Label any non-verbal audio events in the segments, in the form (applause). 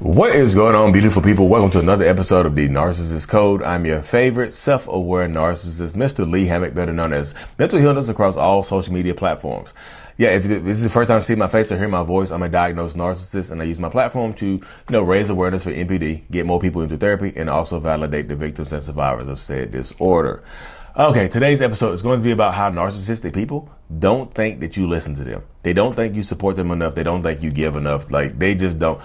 What is going on, beautiful people? Welcome to another episode of the Narcissist Code. I'm your favorite self-aware narcissist, Mr. Lee Hammock, better known as Mental Healness across all social media platforms. Yeah, if this is the first time you see my face or hear my voice, I'm a diagnosed narcissist and I use my platform to, you know, raise awareness for NPD, get more people into therapy, and also validate the victims and survivors of said disorder. Okay, today's episode is going to be about how narcissistic people don't think that you listen to them. They don't think you support them enough. They don't think you give enough. Like, they just don't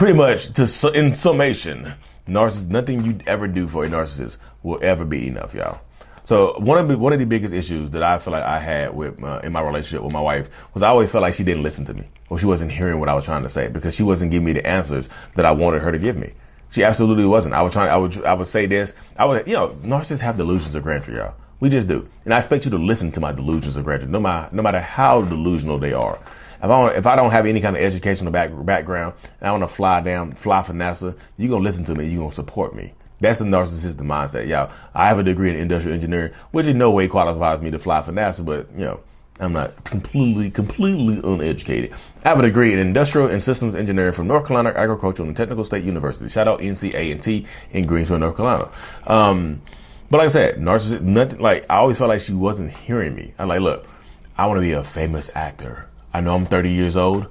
pretty much to in summation, narcissist nothing you ever do for a narcissist will ever be enough, y'all. So one of the one of the biggest issues that I feel like I had with uh, in my relationship with my wife was I always felt like she didn't listen to me or she wasn't hearing what I was trying to say because she wasn't giving me the answers that I wanted her to give me. She absolutely wasn't. I was trying. I would. I would say this. I would. You know, narcissists have delusions of grandeur, y'all. We just do, and I expect you to listen to my delusions of grandeur, no matter no matter how delusional they are. If I want, if I don't have any kind of educational back, background and I want to fly down, fly for NASA, you're gonna listen to me. You're gonna support me. That's the narcissistic mindset. Y'all, I have a degree in industrial engineering, which in no way qualifies me to fly for NASA, but you know, I'm not completely, completely uneducated. I have a degree in industrial and systems engineering from North Carolina Agricultural and Technical State University. Shout out NCA&T in Greensboro, North Carolina. Um, but like I said, narcissist, nothing like I always felt like she wasn't hearing me. I'm like, look, I want to be a famous actor. I know I'm 30 years old.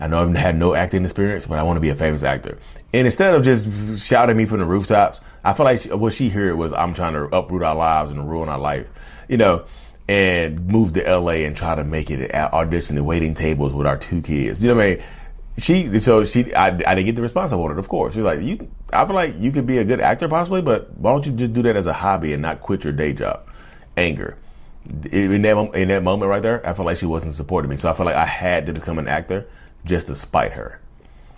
I know I've had no acting experience, but I want to be a famous actor. And instead of just shouting me from the rooftops, I feel like she, what she heard was I'm trying to uproot our lives and ruin our life, you know, and move to LA and try to make it at audition and waiting tables with our two kids. You know what I mean? She, so she, I, I didn't get the response I wanted, of course. She's like, you, I feel like you could be a good actor possibly, but why don't you just do that as a hobby and not quit your day job? Anger in that in that moment right there, I felt like she wasn't supporting me. So I felt like I had to become an actor just to spite her,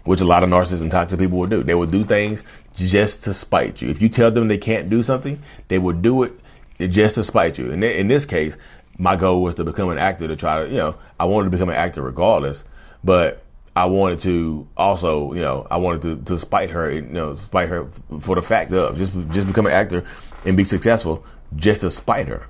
which a lot of narcissists and toxic people would do. They would do things just to spite you. If you tell them they can't do something, they will do it just to spite you. And in this case, my goal was to become an actor to try to, you know, I wanted to become an actor regardless, but I wanted to also, you know, I wanted to, to spite her, you know, spite her for the fact of just just become an actor and be successful just to spite her.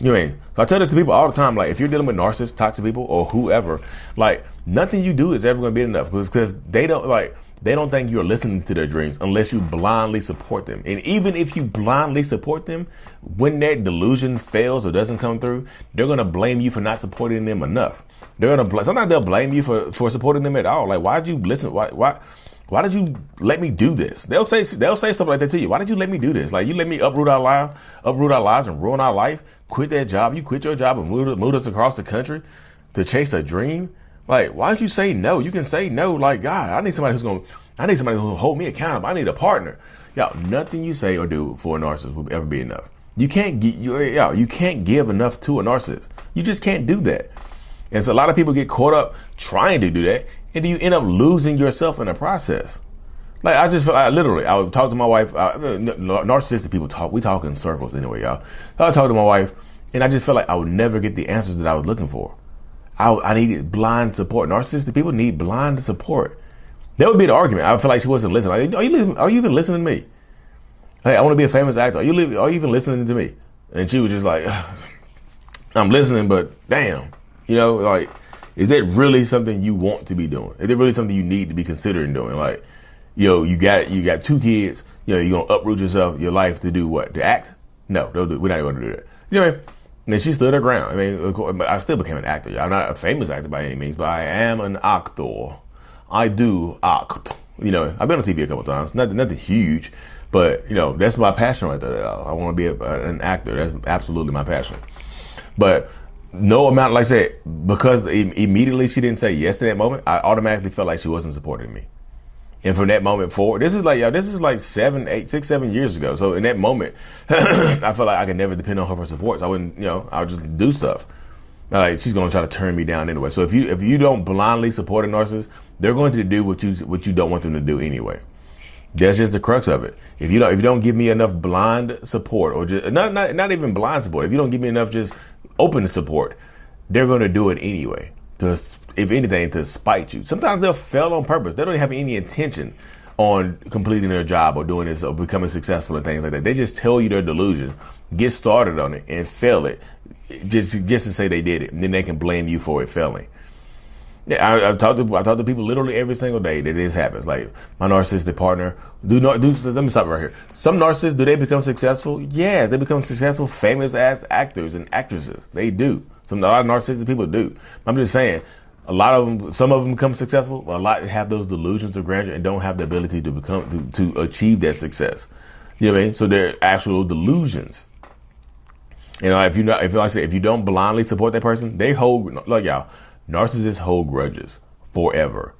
You mean? So I tell this to people all the time. Like, if you're dealing with narcissists, toxic people, or whoever, like, nothing you do is ever going to be enough because they don't like they don't think you're listening to their dreams unless you blindly support them. And even if you blindly support them, when that delusion fails or doesn't come through, they're going to blame you for not supporting them enough. They're going to sometimes they'll blame you for for supporting them at all. Like, why'd you listen? Why why? Why did you let me do this? They'll say they'll say stuff like that to you. Why did you let me do this? Like you let me uproot our life, uproot our lives, and ruin our life. Quit that job. You quit your job and moved, move us across the country to chase a dream. Like why don't you say no? You can say no. Like God, I need somebody who's gonna. I need somebody who'll hold me accountable. I need a partner. Y'all, nothing you say or do for a narcissist will ever be enough. You can't get you, y'all, you can't give enough to a narcissist. You just can't do that. And so a lot of people get caught up trying to do that and you end up losing yourself in the process. Like I just I literally I would talk to my wife. Uh, narcissistic people talk. We talk in circles anyway, y'all. I would talk to my wife, and I just felt like I would never get the answers that I was looking for. I, I needed blind support. Narcissistic people need blind support. That would be the argument. I feel like she wasn't listening. Are you? Are you even listening to me? Hey, I want to be a famous actor. Are you are you even listening to me? And she was just like, (sighs) I'm listening, but damn, you know, like is that really something you want to be doing? Is it really something you need to be considering doing? Like, yo, you got you got two kids. You know, you're gonna uproot yourself, your life to do what? To act? No, do, we're not to do that. You know, what I mean? and she stood her ground. I mean, course, I still became an actor. I'm not a famous actor by any means, but I am an actor. I do act. You know, I've been on TV a couple times. Nothing, nothing huge, but you know, that's my passion right there. I want to be a, an actor. That's absolutely my passion. But no amount, like I said, because immediately she didn't say yes to that moment, I automatically felt like she wasn't supporting me. And from that moment forward, this is like, yo, this is like seven, eight, six, seven years ago. So in that moment, (coughs) I felt like I could never depend on her for support. So I wouldn't, you know, I would just do stuff. Like she's gonna try to turn me down anyway. So if you if you don't blindly support a narcissist, they're going to do what you what you don't want them to do anyway. That's just the crux of it. If you don't if you don't give me enough blind support or just not not not even blind support, if you don't give me enough just open to support, they're going to do it anyway. To if anything to spite you. Sometimes they'll fail on purpose. They don't have any intention on completing their job or doing this or becoming successful and things like that. They just tell you their delusion, get started on it and fail it just just to say they did it. And then they can blame you for it failing. Yeah, I, I talk to I talk to people literally every single day that this happens. Like my narcissistic partner, do not do. Let me stop right here. Some narcissists do they become successful? Yeah, they become successful, famous as actors and actresses. They do. Some a lot of narcissistic people do. I'm just saying, a lot of them, some of them become successful. a lot have those delusions of grandeur and don't have the ability to become to, to achieve that success. You know what I mean? So they're actual delusions. You know, if you not, if like I say, if you don't blindly support that person, they hold like y'all narcissists hold grudges forever.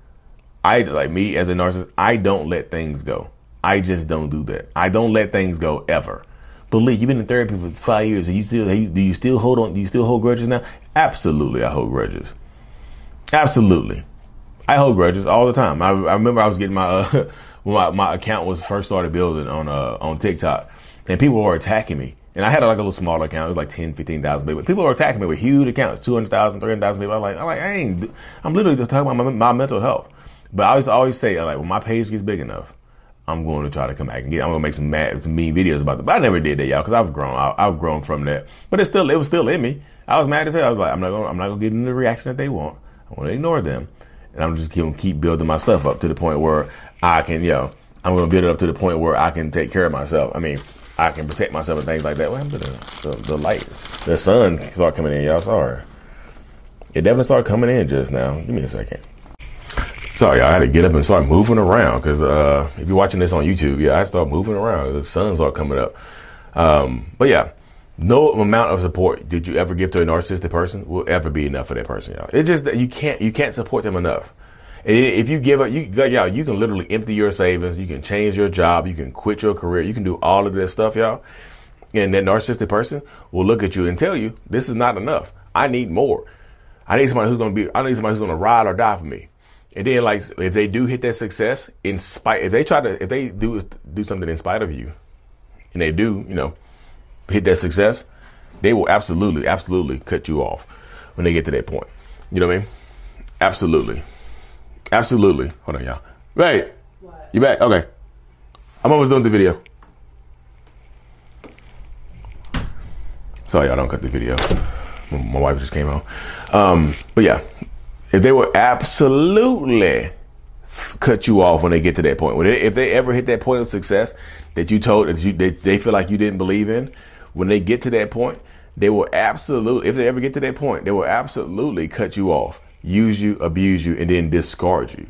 I like me as a narcissist, I don't let things go. I just don't do that. I don't let things go ever. Believe you've been in therapy for five years, and you still do you still hold on? Do you still hold grudges now? Absolutely, I hold grudges. Absolutely, I hold grudges all the time. I, I remember I was getting my uh, (laughs) when my, my account was first started building on uh, on TikTok, and people were attacking me. And I had like a little smaller account. It was like 10, 15,000 people. People were attacking me with huge accounts, 200,000, 300,000 people. I'm like, I'm like, I ain't, I'm literally just talking about my, my mental health. But I always, always say, like, when my page gets big enough, I'm going to try to come back and get, I'm going to make some mad, some mean videos about it. But I never did that, y'all, because I've grown, I, have grown from that. But it's still, it was still in me. I was mad as hell. I was like, I'm not going, I'm not going to get in the reaction that they want. I want to ignore them. And I'm just going to keep building my stuff up to the point where I can, yo, I'm going to build it up to the point where I can take care of myself. I mean, I can protect myself and things like that. What happened to the, the, the light? The sun started coming in, y'all. Sorry. It definitely started coming in just now. Give me a second. Sorry, I had to get up and start moving around because uh, if you're watching this on YouTube, yeah, I start moving around. The sun started coming up. Um, but yeah, no amount of support did you ever give to a narcissistic person will ever be enough for that person, y'all. It just that you can't you can't support them enough. If you give up, you y'all, you can literally empty your savings. You can change your job. You can quit your career. You can do all of this stuff, y'all. And that narcissistic person will look at you and tell you, "This is not enough. I need more. I need somebody who's going to be. I need somebody who's going to ride or die for me." And then, like, if they do hit that success, in spite, if they try to, if they do do something in spite of you, and they do, you know, hit that success, they will absolutely, absolutely cut you off when they get to that point. You know what I mean? Absolutely. Absolutely. Hold on, y'all. Right. What? You back? Okay. I'm almost done with the video. Sorry, y'all don't cut the video. My wife just came home. Um, but yeah, if they were absolutely cut you off when they get to that point, when they, if they ever hit that point of success that you told that you they, they feel like you didn't believe in, when they get to that point, they will absolutely, if they ever get to that point, they will absolutely cut you off use you, abuse you, and then discard you.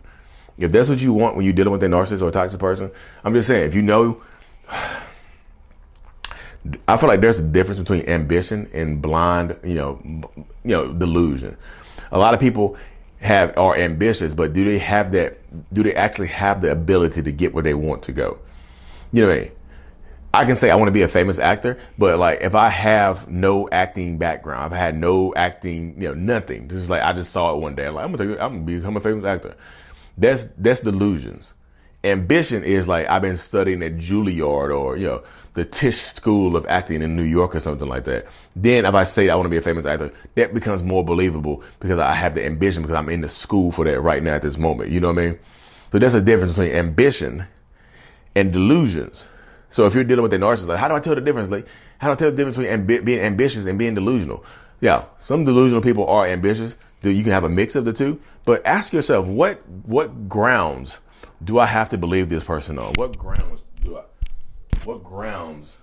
If that's what you want when you're dealing with a narcissist or a toxic person, I'm just saying, if you know, (sighs) I feel like there's a difference between ambition and blind, you know, you know, delusion. A lot of people have are ambitious, but do they have that? Do they actually have the ability to get where they want to go? You know what I mean? I can say I want to be a famous actor, but like if I have no acting background, I've had no acting, you know, nothing. This is like I just saw it one day. I'm like I'm gonna, I'm gonna become a famous actor. That's that's delusions. Ambition is like I've been studying at Juilliard or you know the Tisch School of Acting in New York or something like that. Then if I say I want to be a famous actor, that becomes more believable because I have the ambition because I'm in the school for that right now at this moment. You know what I mean? So there's a difference between ambition and delusions. So if you're dealing with a narcissist, like, how do I tell the difference? Like, how do I tell the difference between amb- being ambitious and being delusional? Yeah, some delusional people are ambitious. You can have a mix of the two, but ask yourself, what what grounds do I have to believe this person on? What grounds do I? What grounds?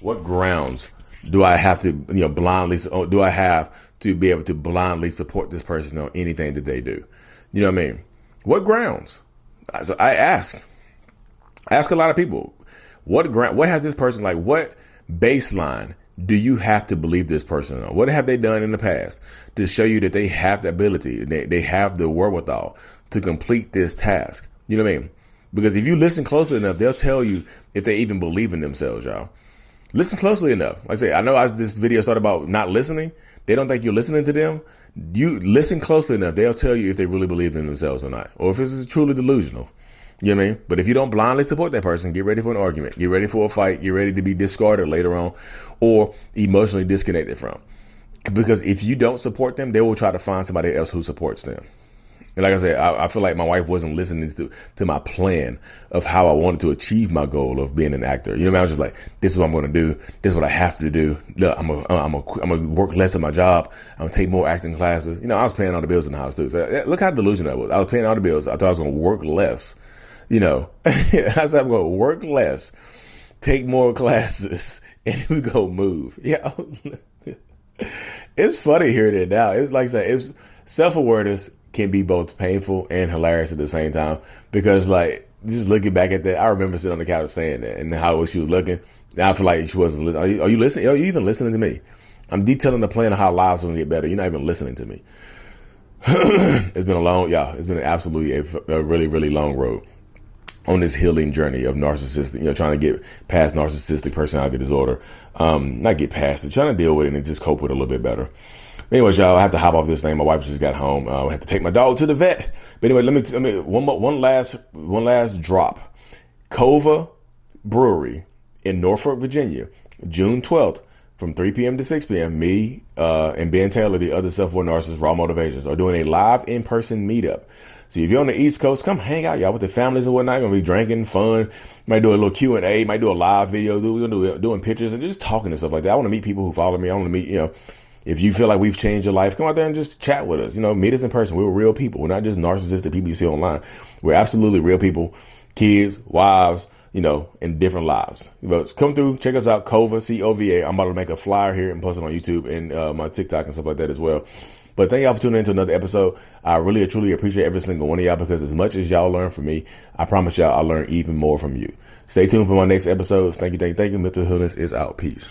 What grounds do I have to you know blindly? Do I have to be able to blindly support this person on anything that they do? You know what I mean? What grounds? So I ask. Ask a lot of people, what grant, what has this person like? What baseline do you have to believe this person on? What have they done in the past to show you that they have the ability, they, they have the wherewithal to complete this task? You know what I mean? Because if you listen closely enough, they'll tell you if they even believe in themselves, y'all. Listen closely enough. Like I say, I know I, this video started about not listening. they don't think you're listening to them, you listen closely enough, they'll tell you if they really believe in themselves or not, or if this is truly delusional. You know what I mean? But if you don't blindly support that person, get ready for an argument, get ready for a fight, get ready to be discarded later on, or emotionally disconnected from. Because if you don't support them, they will try to find somebody else who supports them. And like I said, I, I, feel like my wife wasn't listening to, to my plan of how I wanted to achieve my goal of being an actor. You know, I, mean? I was just like, this is what I'm going to do. This is what I have to do. Look, I'm going I'm to I'm gonna work less at my job. I'm going to take more acting classes. You know, I was paying all the bills in the house too. So look how delusional I was. I was paying all the bills. I thought I was going to work less. You know, (laughs) I said, I'm going to work less, take more classes, (laughs) and we go move. (laughs) Yeah. it's funny hearing it now. It's like I said, it's self awareness can be both painful and hilarious at the same time because like just looking back at that, I remember sitting on the couch saying that and how she was looking. Now I feel like she wasn't listening. Are you, are you listening? Are you even listening to me? I'm detailing the plan of how lives will get better. You're not even listening to me. (clears throat) it's been a long, yeah, it's been an absolutely a, a really, really long road on this healing journey of narcissistic, you know, trying to get past narcissistic personality disorder. Um, not get past it, trying to deal with it and just cope with it a little bit better. Anyways, y'all, I have to hop off this thing. My wife just got home. Uh, I have to take my dog to the vet. But anyway, let me, let me one more, one last, one last drop. Cova Brewery in Norfolk, Virginia, June 12th from 3 p.m. to 6 p.m. Me uh, and Ben Taylor, the other self-aware narcissists, Raw Motivations, are doing a live in-person meetup. So if you're on the East Coast, come hang out, y'all, with the families and whatnot. Gonna be drinking, fun. Might do a little Q and A. Might do a live video. We're gonna do doing pictures and just talking and stuff like that. I want to meet people who follow me. I want to meet, you know, if you feel like we've changed your life, come out there and just chat with us. You know, meet us in person. We're real people. We're not just narcissistic people you see online. We're absolutely real people, kids, wives, you know, in different lives. But come through, check us out, Cova, C-O-V-A. I'm about to make a flyer here and post it on YouTube and uh, my TikTok and stuff like that as well. But thank y'all for tuning in to another episode. I really, truly appreciate every single one of y'all because as much as y'all learn from me, I promise y'all I'll learn even more from you. Stay tuned for my next episodes. Thank you, thank you, thank you. Mental Healness is out. Peace.